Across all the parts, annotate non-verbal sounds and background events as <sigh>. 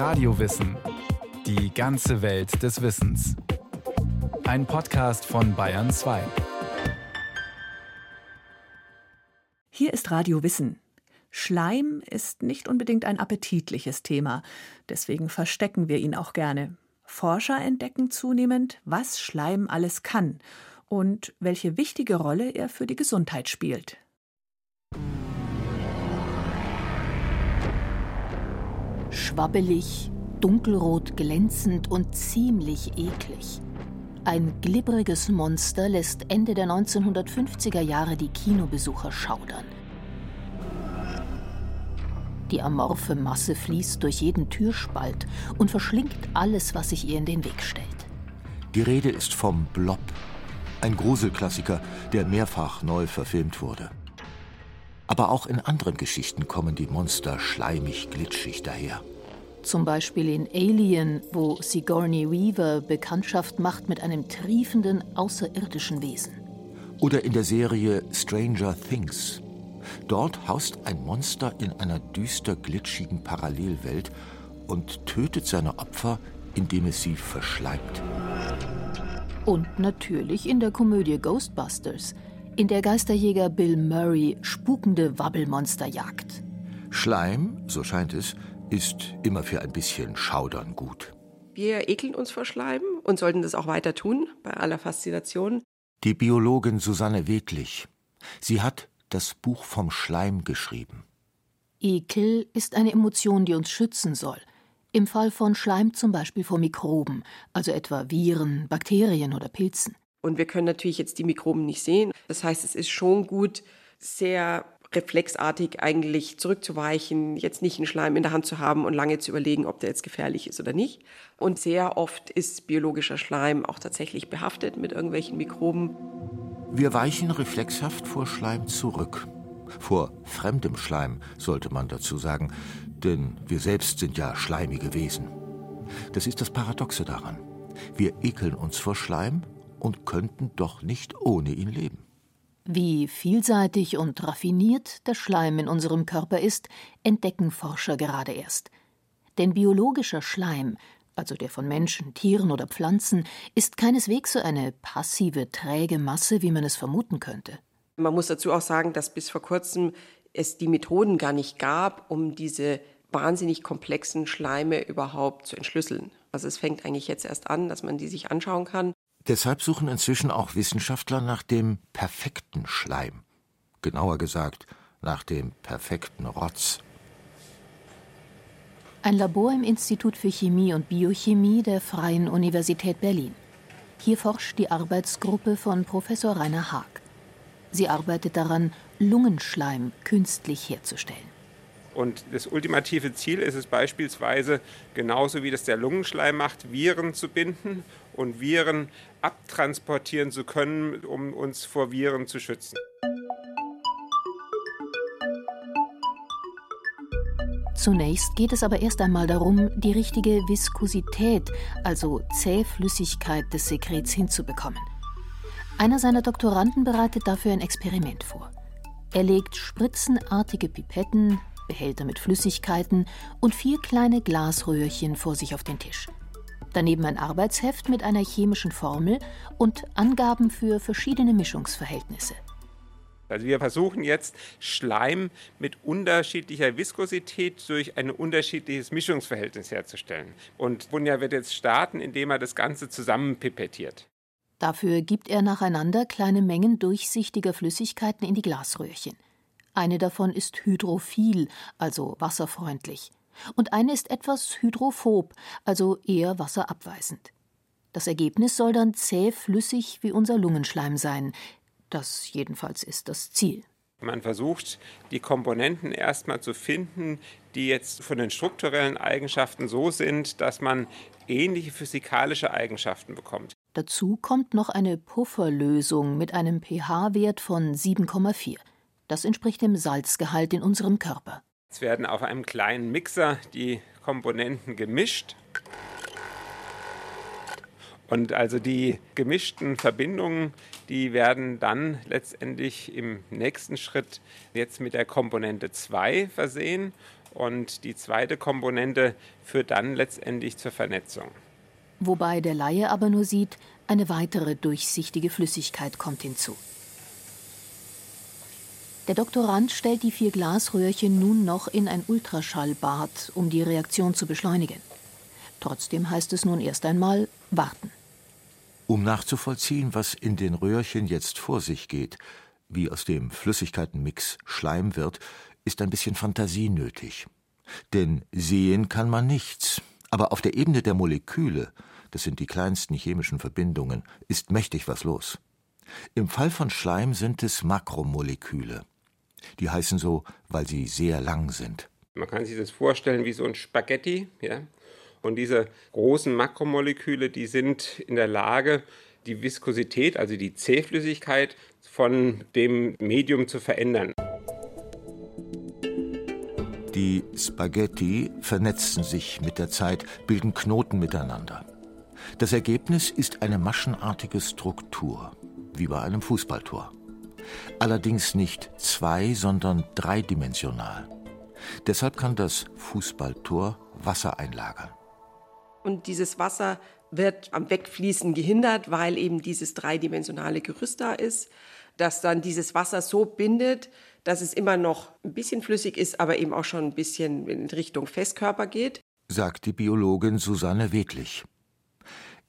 Radiowissen. Die ganze Welt des Wissens. Ein Podcast von Bayern 2. Hier ist Radio Wissen. Schleim ist nicht unbedingt ein appetitliches Thema, deswegen verstecken wir ihn auch gerne. Forscher entdecken zunehmend, was Schleim alles kann und welche wichtige Rolle er für die Gesundheit spielt. Schwabbelig, dunkelrot glänzend und ziemlich eklig. Ein glibberiges Monster lässt Ende der 1950er Jahre die Kinobesucher schaudern. Die amorphe Masse fließt durch jeden Türspalt und verschlingt alles, was sich ihr in den Weg stellt. Die Rede ist vom Blob, ein Gruselklassiker, der mehrfach neu verfilmt wurde. Aber auch in anderen Geschichten kommen die Monster schleimig glitschig daher. Zum Beispiel in Alien, wo Sigourney Weaver Bekanntschaft macht mit einem triefenden außerirdischen Wesen. Oder in der Serie Stranger Things. Dort haust ein Monster in einer düster glitschigen Parallelwelt und tötet seine Opfer, indem es sie verschleimt. Und natürlich in der Komödie Ghostbusters – in der Geisterjäger Bill Murray spukende Wabbelmonster jagt. Schleim, so scheint es, ist immer für ein bisschen Schaudern gut. Wir ekeln uns vor Schleim und sollten das auch weiter tun, bei aller Faszination. Die Biologin Susanne Weglich. Sie hat das Buch vom Schleim geschrieben. Ekel ist eine Emotion, die uns schützen soll. Im Fall von Schleim zum Beispiel vor Mikroben, also etwa Viren, Bakterien oder Pilzen. Und wir können natürlich jetzt die Mikroben nicht sehen. Das heißt, es ist schon gut, sehr reflexartig eigentlich zurückzuweichen, jetzt nicht einen Schleim in der Hand zu haben und lange zu überlegen, ob der jetzt gefährlich ist oder nicht. Und sehr oft ist biologischer Schleim auch tatsächlich behaftet mit irgendwelchen Mikroben. Wir weichen reflexhaft vor Schleim zurück. Vor fremdem Schleim sollte man dazu sagen, denn wir selbst sind ja schleimige Wesen. Das ist das Paradoxe daran. Wir ekeln uns vor Schleim und könnten doch nicht ohne ihn leben. Wie vielseitig und raffiniert der Schleim in unserem Körper ist, entdecken Forscher gerade erst. Denn biologischer Schleim, also der von Menschen, Tieren oder Pflanzen, ist keineswegs so eine passive, träge Masse, wie man es vermuten könnte. Man muss dazu auch sagen, dass bis vor kurzem es die Methoden gar nicht gab, um diese wahnsinnig komplexen Schleime überhaupt zu entschlüsseln. Also es fängt eigentlich jetzt erst an, dass man die sich anschauen kann. Deshalb suchen inzwischen auch Wissenschaftler nach dem perfekten Schleim. Genauer gesagt, nach dem perfekten Rotz. Ein Labor im Institut für Chemie und Biochemie der Freien Universität Berlin. Hier forscht die Arbeitsgruppe von Professor Rainer Haag. Sie arbeitet daran, Lungenschleim künstlich herzustellen. Und das ultimative Ziel ist es beispielsweise, genauso wie das der Lungenschleim macht, Viren zu binden und Viren abtransportieren zu können, um uns vor Viren zu schützen. Zunächst geht es aber erst einmal darum, die richtige Viskosität, also Zähflüssigkeit des Sekrets hinzubekommen. Einer seiner Doktoranden bereitet dafür ein Experiment vor. Er legt spritzenartige Pipetten, Behälter mit Flüssigkeiten und vier kleine Glasröhrchen vor sich auf den Tisch. Daneben ein Arbeitsheft mit einer chemischen Formel und Angaben für verschiedene Mischungsverhältnisse. Also wir versuchen jetzt Schleim mit unterschiedlicher Viskosität durch ein unterschiedliches Mischungsverhältnis herzustellen. Und Bunja wird jetzt starten, indem er das Ganze zusammenpipettiert. Dafür gibt er nacheinander kleine Mengen durchsichtiger Flüssigkeiten in die Glasröhrchen. Eine davon ist hydrophil, also wasserfreundlich und eine ist etwas hydrophob, also eher wasserabweisend. Das Ergebnis soll dann zäh flüssig wie unser Lungenschleim sein. Das jedenfalls ist das Ziel. Man versucht, die Komponenten erstmal zu finden, die jetzt von den strukturellen Eigenschaften so sind, dass man ähnliche physikalische Eigenschaften bekommt. Dazu kommt noch eine Pufferlösung mit einem pH-Wert von 7,4. Das entspricht dem Salzgehalt in unserem Körper. Es werden auf einem kleinen Mixer die Komponenten gemischt. Und also die gemischten Verbindungen, die werden dann letztendlich im nächsten Schritt jetzt mit der Komponente 2 versehen. Und die zweite Komponente führt dann letztendlich zur Vernetzung. Wobei der Laie aber nur sieht, eine weitere durchsichtige Flüssigkeit kommt hinzu. Der Doktorand stellt die vier Glasröhrchen nun noch in ein Ultraschallbad, um die Reaktion zu beschleunigen. Trotzdem heißt es nun erst einmal warten. Um nachzuvollziehen, was in den Röhrchen jetzt vor sich geht, wie aus dem Flüssigkeitenmix Schleim wird, ist ein bisschen Fantasie nötig. Denn sehen kann man nichts, aber auf der Ebene der Moleküle, das sind die kleinsten chemischen Verbindungen, ist mächtig was los. Im Fall von Schleim sind es Makromoleküle. Die heißen so, weil sie sehr lang sind. Man kann sich das vorstellen wie so ein Spaghetti, ja. Und diese großen Makromoleküle, die sind in der Lage, die Viskosität, also die Zähflüssigkeit von dem Medium zu verändern. Die Spaghetti vernetzen sich mit der Zeit, bilden Knoten miteinander. Das Ergebnis ist eine maschenartige Struktur, wie bei einem Fußballtor. Allerdings nicht zwei, sondern dreidimensional. Deshalb kann das Fußballtor Wasser einlagern. Und dieses Wasser wird am Wegfließen gehindert, weil eben dieses dreidimensionale Gerüst da ist, das dann dieses Wasser so bindet, dass es immer noch ein bisschen flüssig ist, aber eben auch schon ein bisschen in Richtung Festkörper geht. Sagt die Biologin Susanne Wedlich.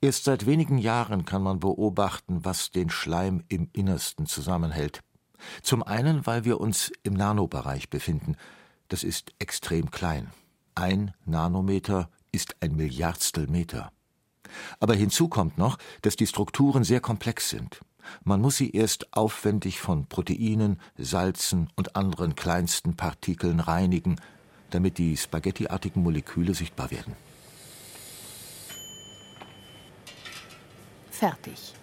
Erst seit wenigen Jahren kann man beobachten, was den Schleim im Innersten zusammenhält. Zum einen, weil wir uns im Nanobereich befinden. Das ist extrem klein. Ein Nanometer ist ein Milliardstel Meter. Aber hinzu kommt noch, dass die Strukturen sehr komplex sind. Man muss sie erst aufwendig von Proteinen, Salzen und anderen kleinsten Partikeln reinigen, damit die spaghettiartigen Moleküle sichtbar werden. Fertig.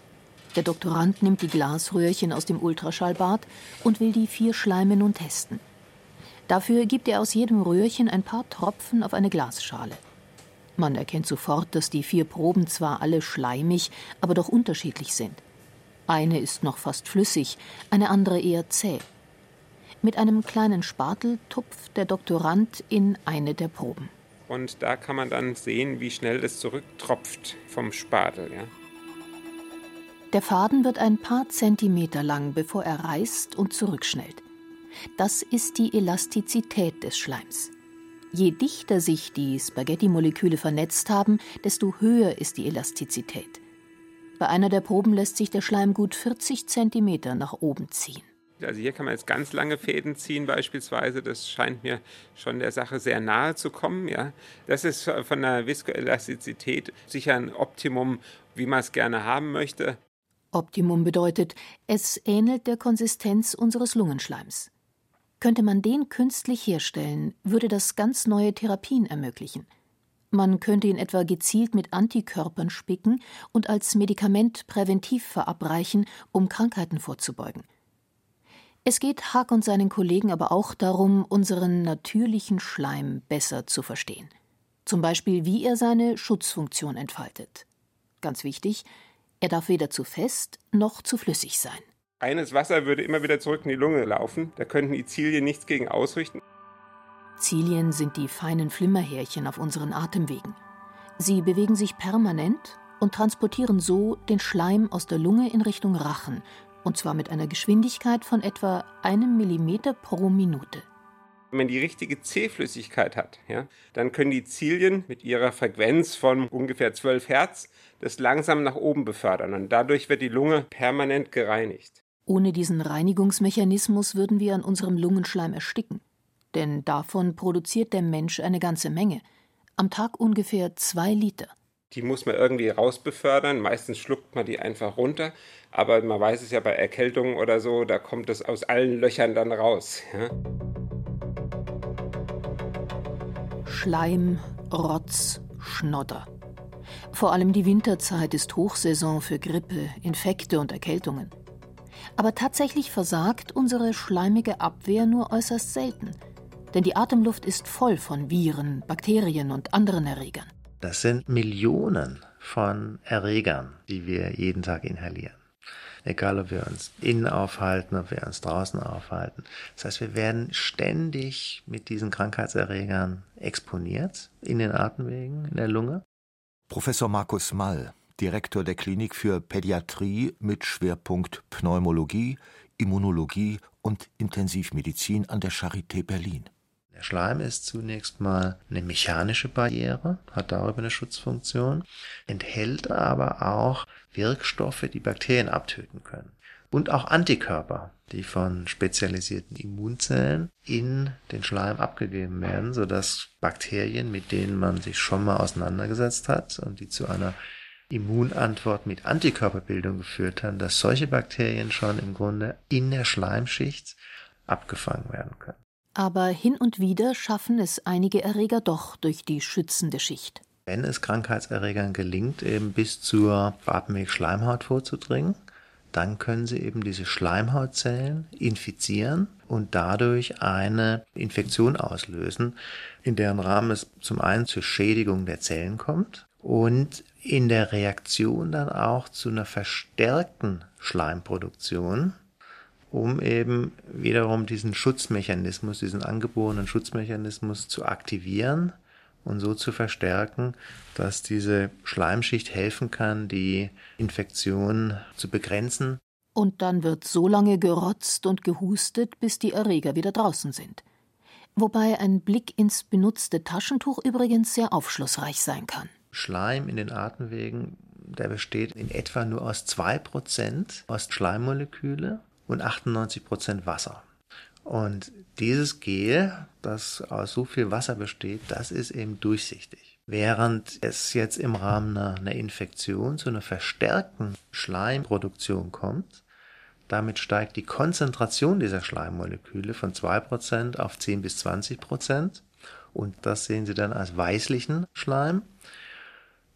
Der Doktorand nimmt die Glasröhrchen aus dem Ultraschallbad und will die vier Schleime nun testen. Dafür gibt er aus jedem Röhrchen ein paar Tropfen auf eine Glasschale. Man erkennt sofort, dass die vier Proben zwar alle schleimig, aber doch unterschiedlich sind. Eine ist noch fast flüssig, eine andere eher zäh. Mit einem kleinen Spatel tupft der Doktorand in eine der Proben. Und da kann man dann sehen, wie schnell das zurücktropft vom Spatel. Ja? Der Faden wird ein paar Zentimeter lang, bevor er reißt und zurückschnellt. Das ist die Elastizität des Schleims. Je dichter sich die Spaghetti-Moleküle vernetzt haben, desto höher ist die Elastizität. Bei einer der Proben lässt sich der Schleim gut 40 Zentimeter nach oben ziehen. Also hier kann man jetzt ganz lange Fäden ziehen beispielsweise. Das scheint mir schon der Sache sehr nahe zu kommen. Ja. Das ist von der Viskoelastizität sicher ein Optimum, wie man es gerne haben möchte. Optimum bedeutet, es ähnelt der Konsistenz unseres Lungenschleims. Könnte man den künstlich herstellen, würde das ganz neue Therapien ermöglichen. Man könnte ihn etwa gezielt mit Antikörpern spicken und als Medikament präventiv verabreichen, um Krankheiten vorzubeugen. Es geht Haag und seinen Kollegen aber auch darum, unseren natürlichen Schleim besser zu verstehen. Zum Beispiel, wie er seine Schutzfunktion entfaltet. Ganz wichtig, er darf weder zu fest noch zu flüssig sein. Reines Wasser würde immer wieder zurück in die Lunge laufen. Da könnten die Zilien nichts gegen ausrichten. Zilien sind die feinen Flimmerhärchen auf unseren Atemwegen. Sie bewegen sich permanent und transportieren so den Schleim aus der Lunge in Richtung Rachen, und zwar mit einer Geschwindigkeit von etwa einem Millimeter pro Minute. Wenn man die richtige Zähflüssigkeit hat, ja, dann können die Zilien mit ihrer Frequenz von ungefähr 12 Hertz das langsam nach oben befördern und dadurch wird die Lunge permanent gereinigt. Ohne diesen Reinigungsmechanismus würden wir an unserem Lungenschleim ersticken denn davon produziert der Mensch eine ganze Menge. Am Tag ungefähr zwei Liter. Die muss man irgendwie rausbefördern. Meistens schluckt man die einfach runter. Aber man weiß es ja bei Erkältungen oder so, da kommt es aus allen Löchern dann raus. Ja? Schleim, Rotz, Schnodder. Vor allem die Winterzeit ist Hochsaison für Grippe, Infekte und Erkältungen. Aber tatsächlich versagt unsere schleimige Abwehr nur äußerst selten – denn die Atemluft ist voll von Viren, Bakterien und anderen Erregern. Das sind Millionen von Erregern, die wir jeden Tag inhalieren. Egal, ob wir uns innen aufhalten, ob wir uns draußen aufhalten. Das heißt, wir werden ständig mit diesen Krankheitserregern exponiert in den Atemwegen, in der Lunge. Professor Markus Mall, Direktor der Klinik für Pädiatrie mit Schwerpunkt Pneumologie, Immunologie und Intensivmedizin an der Charité Berlin. Der Schleim ist zunächst mal eine mechanische Barriere, hat darüber eine Schutzfunktion, enthält aber auch Wirkstoffe, die Bakterien abtöten können. Und auch Antikörper, die von spezialisierten Immunzellen in den Schleim abgegeben werden, sodass Bakterien, mit denen man sich schon mal auseinandergesetzt hat und die zu einer Immunantwort mit Antikörperbildung geführt haben, dass solche Bakterien schon im Grunde in der Schleimschicht abgefangen werden können. Aber hin und wieder schaffen es einige Erreger doch durch die schützende Schicht. Wenn es Krankheitserregern gelingt, eben bis zur Atemweg-Schleimhaut vorzudringen, dann können sie eben diese Schleimhautzellen infizieren und dadurch eine Infektion auslösen, in deren Rahmen es zum einen zur Schädigung der Zellen kommt und in der Reaktion dann auch zu einer verstärkten Schleimproduktion, um eben wiederum diesen Schutzmechanismus, diesen angeborenen Schutzmechanismus zu aktivieren und so zu verstärken, dass diese Schleimschicht helfen kann, die Infektion zu begrenzen. Und dann wird so lange gerotzt und gehustet, bis die Erreger wieder draußen sind. Wobei ein Blick ins benutzte Taschentuch übrigens sehr aufschlussreich sein kann. Schleim in den Atemwegen, der besteht in etwa nur aus 2% aus Schleimmoleküle und 98% Wasser. Und dieses Gel, das aus so viel Wasser besteht, das ist eben durchsichtig. Während es jetzt im Rahmen einer, einer Infektion zu einer verstärkten Schleimproduktion kommt, damit steigt die Konzentration dieser Schleimmoleküle von 2% auf 10 bis 20%. Und das sehen Sie dann als weißlichen Schleim.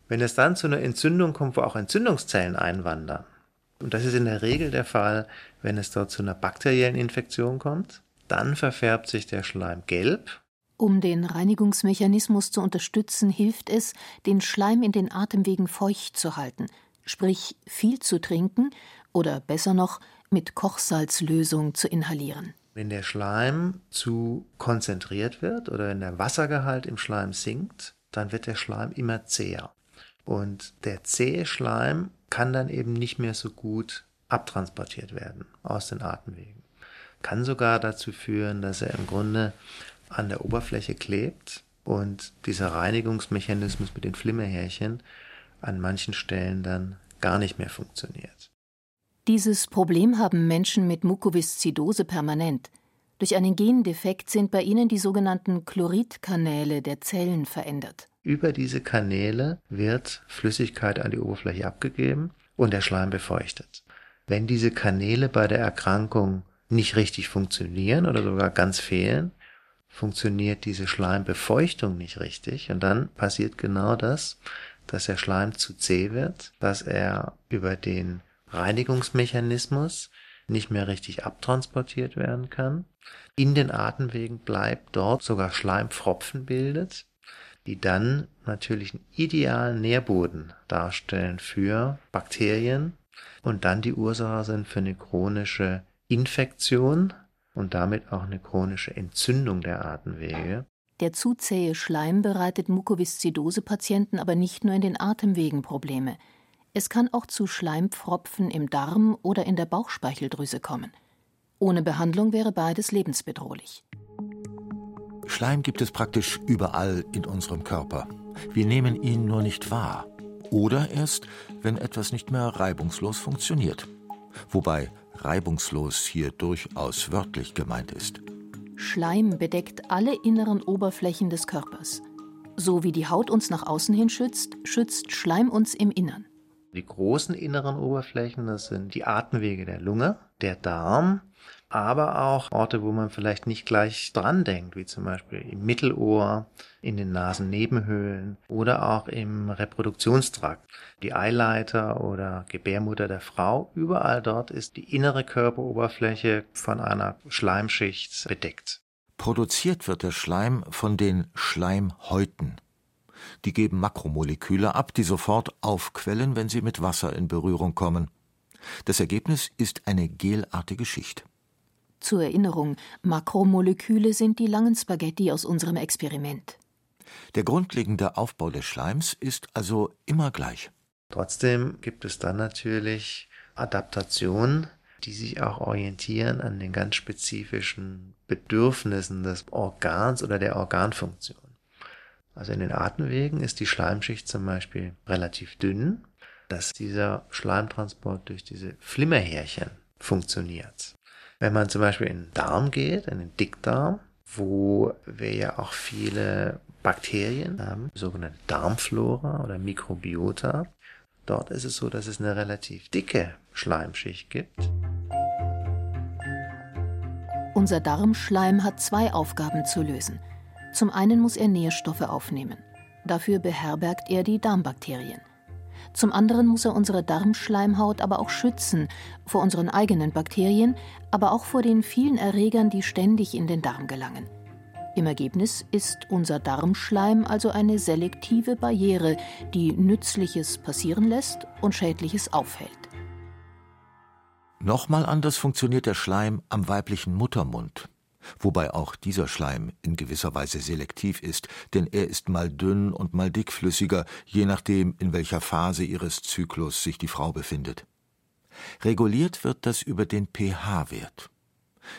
Wenn es dann zu einer Entzündung kommt, wo auch Entzündungszellen einwandern, und das ist in der Regel der Fall, wenn es dort zu einer bakteriellen Infektion kommt, dann verfärbt sich der Schleim gelb. Um den Reinigungsmechanismus zu unterstützen, hilft es, den Schleim in den Atemwegen feucht zu halten, sprich viel zu trinken oder besser noch mit Kochsalzlösung zu inhalieren. Wenn der Schleim zu konzentriert wird oder wenn der Wassergehalt im Schleim sinkt, dann wird der Schleim immer zäher. Und der zähe Schleim kann dann eben nicht mehr so gut abtransportiert werden aus den Atemwegen. Kann sogar dazu führen, dass er im Grunde an der Oberfläche klebt und dieser Reinigungsmechanismus mit den Flimmerhärchen an manchen Stellen dann gar nicht mehr funktioniert. Dieses Problem haben Menschen mit Mukoviszidose permanent. Durch einen Gendefekt sind bei ihnen die sogenannten Chloridkanäle der Zellen verändert. Über diese Kanäle wird Flüssigkeit an die Oberfläche abgegeben und der Schleim befeuchtet. Wenn diese Kanäle bei der Erkrankung nicht richtig funktionieren oder sogar ganz fehlen, funktioniert diese Schleimbefeuchtung nicht richtig und dann passiert genau das, dass der Schleim zu zäh wird, dass er über den Reinigungsmechanismus nicht mehr richtig abtransportiert werden kann, in den Atemwegen bleibt, dort sogar Schleimpfropfen bildet die dann natürlich einen idealen Nährboden darstellen für Bakterien und dann die Ursache sind für eine chronische Infektion und damit auch eine chronische Entzündung der Atemwege. Der zu zähe Schleim bereitet Mukoviszidose-Patienten aber nicht nur in den Atemwegen Probleme. Es kann auch zu Schleimpfropfen im Darm oder in der Bauchspeicheldrüse kommen. Ohne Behandlung wäre beides lebensbedrohlich. Schleim gibt es praktisch überall in unserem Körper. Wir nehmen ihn nur nicht wahr. Oder erst, wenn etwas nicht mehr reibungslos funktioniert. Wobei reibungslos hier durchaus wörtlich gemeint ist. Schleim bedeckt alle inneren Oberflächen des Körpers. So wie die Haut uns nach außen hin schützt, schützt Schleim uns im Innern. Die großen inneren Oberflächen, das sind die Atemwege der Lunge, der Darm, aber auch Orte, wo man vielleicht nicht gleich dran denkt, wie zum Beispiel im Mittelohr, in den Nasennebenhöhlen oder auch im Reproduktionstrakt. Die Eileiter oder Gebärmutter der Frau, überall dort ist die innere Körperoberfläche von einer Schleimschicht bedeckt. Produziert wird der Schleim von den Schleimhäuten. Die geben Makromoleküle ab, die sofort aufquellen, wenn sie mit Wasser in Berührung kommen. Das Ergebnis ist eine gelartige Schicht. Zur Erinnerung, Makromoleküle sind die langen Spaghetti aus unserem Experiment. Der grundlegende Aufbau des Schleims ist also immer gleich. Trotzdem gibt es dann natürlich Adaptationen, die sich auch orientieren an den ganz spezifischen Bedürfnissen des Organs oder der Organfunktion. Also in den Atemwegen ist die Schleimschicht zum Beispiel relativ dünn, dass dieser Schleimtransport durch diese Flimmerhärchen funktioniert. Wenn man zum Beispiel in den Darm geht, in den Dickdarm, wo wir ja auch viele Bakterien haben, sogenannte Darmflora oder Mikrobiota, dort ist es so, dass es eine relativ dicke Schleimschicht gibt. Unser Darmschleim hat zwei Aufgaben zu lösen. Zum einen muss er Nährstoffe aufnehmen. Dafür beherbergt er die Darmbakterien. Zum anderen muss er unsere Darmschleimhaut aber auch schützen vor unseren eigenen Bakterien, aber auch vor den vielen Erregern, die ständig in den Darm gelangen. Im Ergebnis ist unser Darmschleim also eine selektive Barriere, die Nützliches passieren lässt und Schädliches aufhält. Nochmal anders funktioniert der Schleim am weiblichen Muttermund, wobei auch dieser Schleim in gewisser Weise selektiv ist, denn er ist mal dünn und mal dickflüssiger, je nachdem, in welcher Phase ihres Zyklus sich die Frau befindet. Reguliert wird das über den pH-Wert.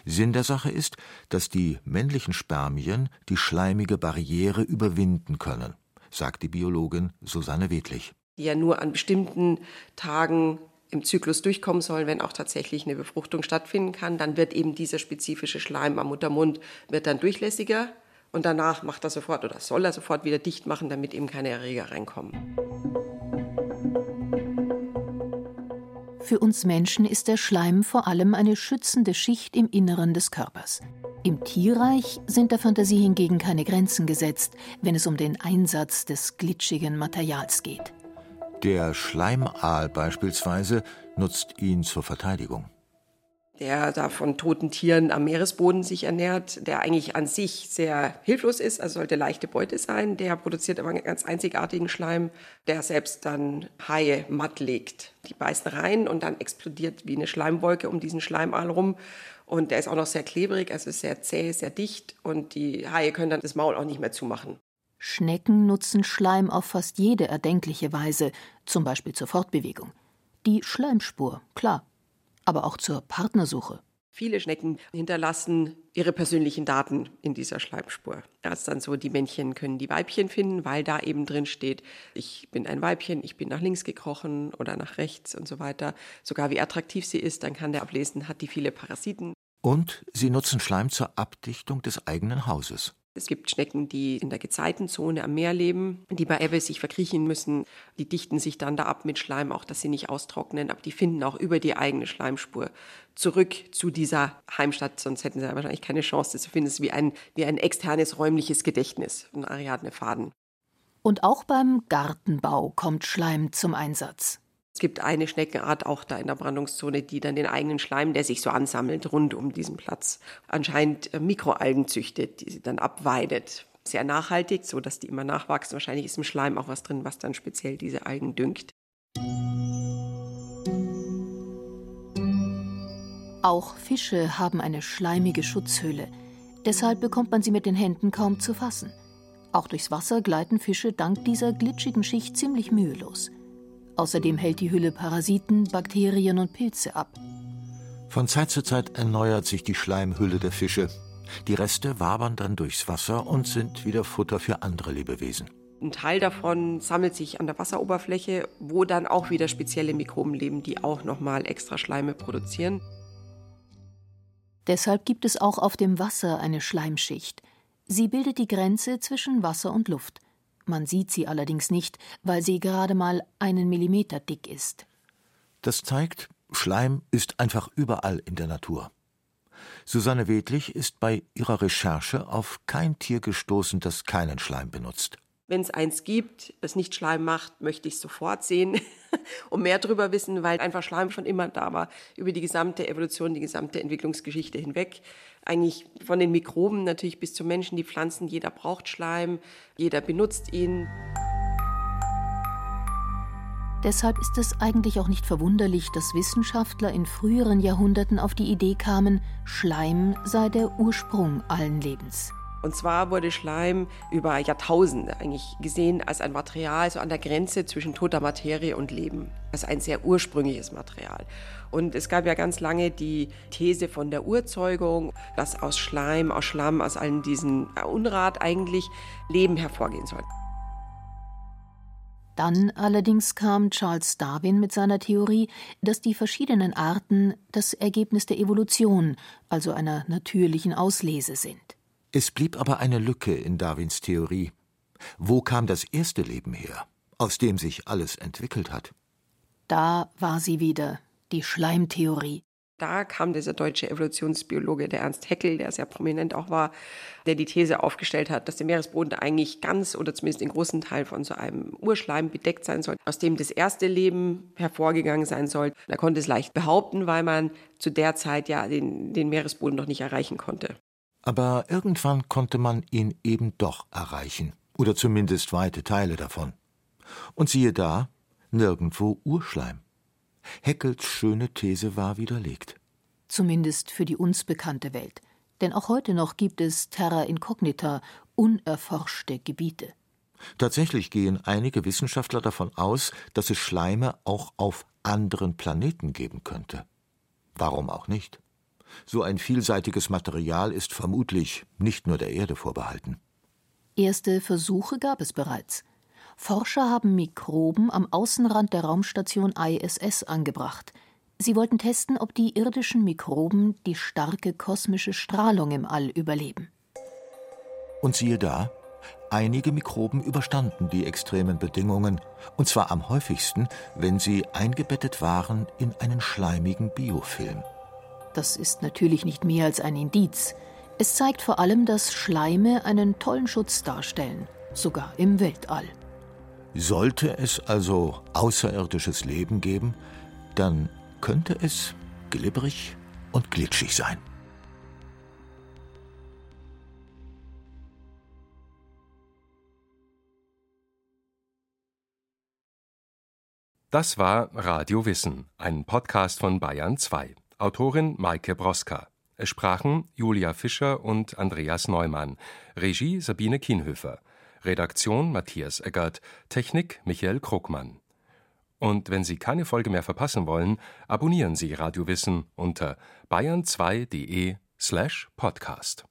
Sinn der Sache ist, dass die männlichen Spermien die schleimige Barriere überwinden können, sagt die Biologin Susanne Wedlich. Die ja nur an bestimmten Tagen im Zyklus durchkommen sollen, wenn auch tatsächlich eine Befruchtung stattfinden kann, dann wird eben dieser spezifische Schleim am Muttermund wird dann durchlässiger und danach macht er sofort oder soll er sofort wieder dicht machen, damit eben keine Erreger reinkommen. Für uns Menschen ist der Schleim vor allem eine schützende Schicht im Inneren des Körpers. Im Tierreich sind der Fantasie hingegen keine Grenzen gesetzt, wenn es um den Einsatz des glitschigen Materials geht. Der Schleimaal beispielsweise nutzt ihn zur Verteidigung. Der da von toten Tieren am Meeresboden sich ernährt, der eigentlich an sich sehr hilflos ist, also sollte leichte Beute sein. Der produziert aber einen ganz einzigartigen Schleim, der selbst dann Haie matt legt. Die beißen rein und dann explodiert wie eine Schleimwolke um diesen Schleimaal rum. Und der ist auch noch sehr klebrig, also sehr zäh, sehr dicht. Und die Haie können dann das Maul auch nicht mehr zumachen. Schnecken nutzen Schleim auf fast jede erdenkliche Weise, zum Beispiel zur Fortbewegung. Die Schleimspur, klar, aber auch zur Partnersuche. Viele Schnecken hinterlassen ihre persönlichen Daten in dieser Schleimspur. Das ist dann so, die Männchen können die Weibchen finden, weil da eben drin steht, ich bin ein Weibchen, ich bin nach links gekrochen oder nach rechts und so weiter. Sogar wie attraktiv sie ist, dann kann der ablesen, hat die viele Parasiten. Und sie nutzen Schleim zur Abdichtung des eigenen Hauses. Es gibt Schnecken, die in der Gezeitenzone am Meer leben, die bei Ebbe sich verkriechen müssen. Die dichten sich dann da ab mit Schleim, auch dass sie nicht austrocknen, aber die finden auch über die eigene Schleimspur zurück zu dieser Heimstatt, sonst hätten sie wahrscheinlich keine Chance, das finden. Es wie ein, wie ein externes räumliches Gedächtnis, ein Ariadne-Faden. Und auch beim Gartenbau kommt Schleim zum Einsatz. Es gibt eine Schneckenart auch da in der Brandungszone, die dann den eigenen Schleim, der sich so ansammelt rund um diesen Platz, anscheinend äh, Mikroalgen züchtet, die sie dann abweidet. Sehr nachhaltig, so dass die immer nachwachsen. Wahrscheinlich ist im Schleim auch was drin, was dann speziell diese Algen düngt. Auch Fische haben eine schleimige Schutzhülle. Deshalb bekommt man sie mit den Händen kaum zu fassen. Auch durchs Wasser gleiten Fische dank dieser glitschigen Schicht ziemlich mühelos. Außerdem hält die Hülle Parasiten, Bakterien und Pilze ab. Von Zeit zu Zeit erneuert sich die Schleimhülle der Fische. Die Reste wabern dann durchs Wasser und sind wieder Futter für andere Lebewesen. Ein Teil davon sammelt sich an der Wasseroberfläche, wo dann auch wieder spezielle Mikroben leben, die auch nochmal extra Schleime produzieren. Deshalb gibt es auch auf dem Wasser eine Schleimschicht. Sie bildet die Grenze zwischen Wasser und Luft. Man sieht sie allerdings nicht, weil sie gerade mal einen Millimeter dick ist. Das zeigt, Schleim ist einfach überall in der Natur. Susanne Wedlich ist bei ihrer Recherche auf kein Tier gestoßen, das keinen Schleim benutzt. Wenn es eins gibt, das nicht Schleim macht, möchte ich sofort sehen <laughs> <laughs> und mehr darüber wissen, weil einfach Schleim schon immer da war, über die gesamte Evolution, die gesamte Entwicklungsgeschichte hinweg eigentlich von den Mikroben natürlich bis zu Menschen, die Pflanzen, jeder braucht Schleim, jeder benutzt ihn. Deshalb ist es eigentlich auch nicht verwunderlich, dass Wissenschaftler in früheren Jahrhunderten auf die Idee kamen, Schleim sei der Ursprung allen Lebens. Und zwar wurde Schleim über Jahrtausende eigentlich gesehen als ein Material so an der Grenze zwischen toter Materie und Leben. Ist ein sehr ursprüngliches Material. Und es gab ja ganz lange die These von der Urzeugung, dass aus Schleim, aus Schlamm, aus allen diesen Unrat eigentlich Leben hervorgehen soll. Dann allerdings kam Charles Darwin mit seiner Theorie, dass die verschiedenen Arten das Ergebnis der Evolution, also einer natürlichen Auslese sind. Es blieb aber eine Lücke in Darwins Theorie. Wo kam das erste Leben her, aus dem sich alles entwickelt hat? Da war sie wieder, die Schleimtheorie da kam dieser deutsche Evolutionsbiologe, der Ernst Haeckel, der sehr prominent auch war, der die These aufgestellt hat, dass der Meeresboden eigentlich ganz oder zumindest in großen Teil von so einem Urschleim bedeckt sein soll, aus dem das erste Leben hervorgegangen sein soll. Er konnte es leicht behaupten, weil man zu der Zeit ja den, den Meeresboden noch nicht erreichen konnte. Aber irgendwann konnte man ihn eben doch erreichen, oder zumindest weite Teile davon. Und siehe da, nirgendwo Urschleim. Heckels schöne These war widerlegt. Zumindest für die uns bekannte Welt. Denn auch heute noch gibt es Terra Incognita, unerforschte Gebiete. Tatsächlich gehen einige Wissenschaftler davon aus, dass es Schleime auch auf anderen Planeten geben könnte. Warum auch nicht? So ein vielseitiges Material ist vermutlich nicht nur der Erde vorbehalten. Erste Versuche gab es bereits. Forscher haben Mikroben am Außenrand der Raumstation ISS angebracht. Sie wollten testen, ob die irdischen Mikroben die starke kosmische Strahlung im All überleben. Und siehe da, einige Mikroben überstanden die extremen Bedingungen, und zwar am häufigsten, wenn sie eingebettet waren in einen schleimigen Biofilm. Das ist natürlich nicht mehr als ein Indiz. Es zeigt vor allem, dass Schleime einen tollen Schutz darstellen, sogar im Weltall. Sollte es also außerirdisches Leben geben, dann könnte es glibberig und glitschig sein. Das war Radio Wissen, ein Podcast von Bayern 2. Autorin Maike Broska. Es sprachen Julia Fischer und Andreas Neumann. Regie Sabine Kienhöfer. Redaktion Matthias Eggert, Technik Michael Krugmann. Und wenn Sie keine Folge mehr verpassen wollen, abonnieren Sie Radio Wissen unter bayern2.de slash podcast.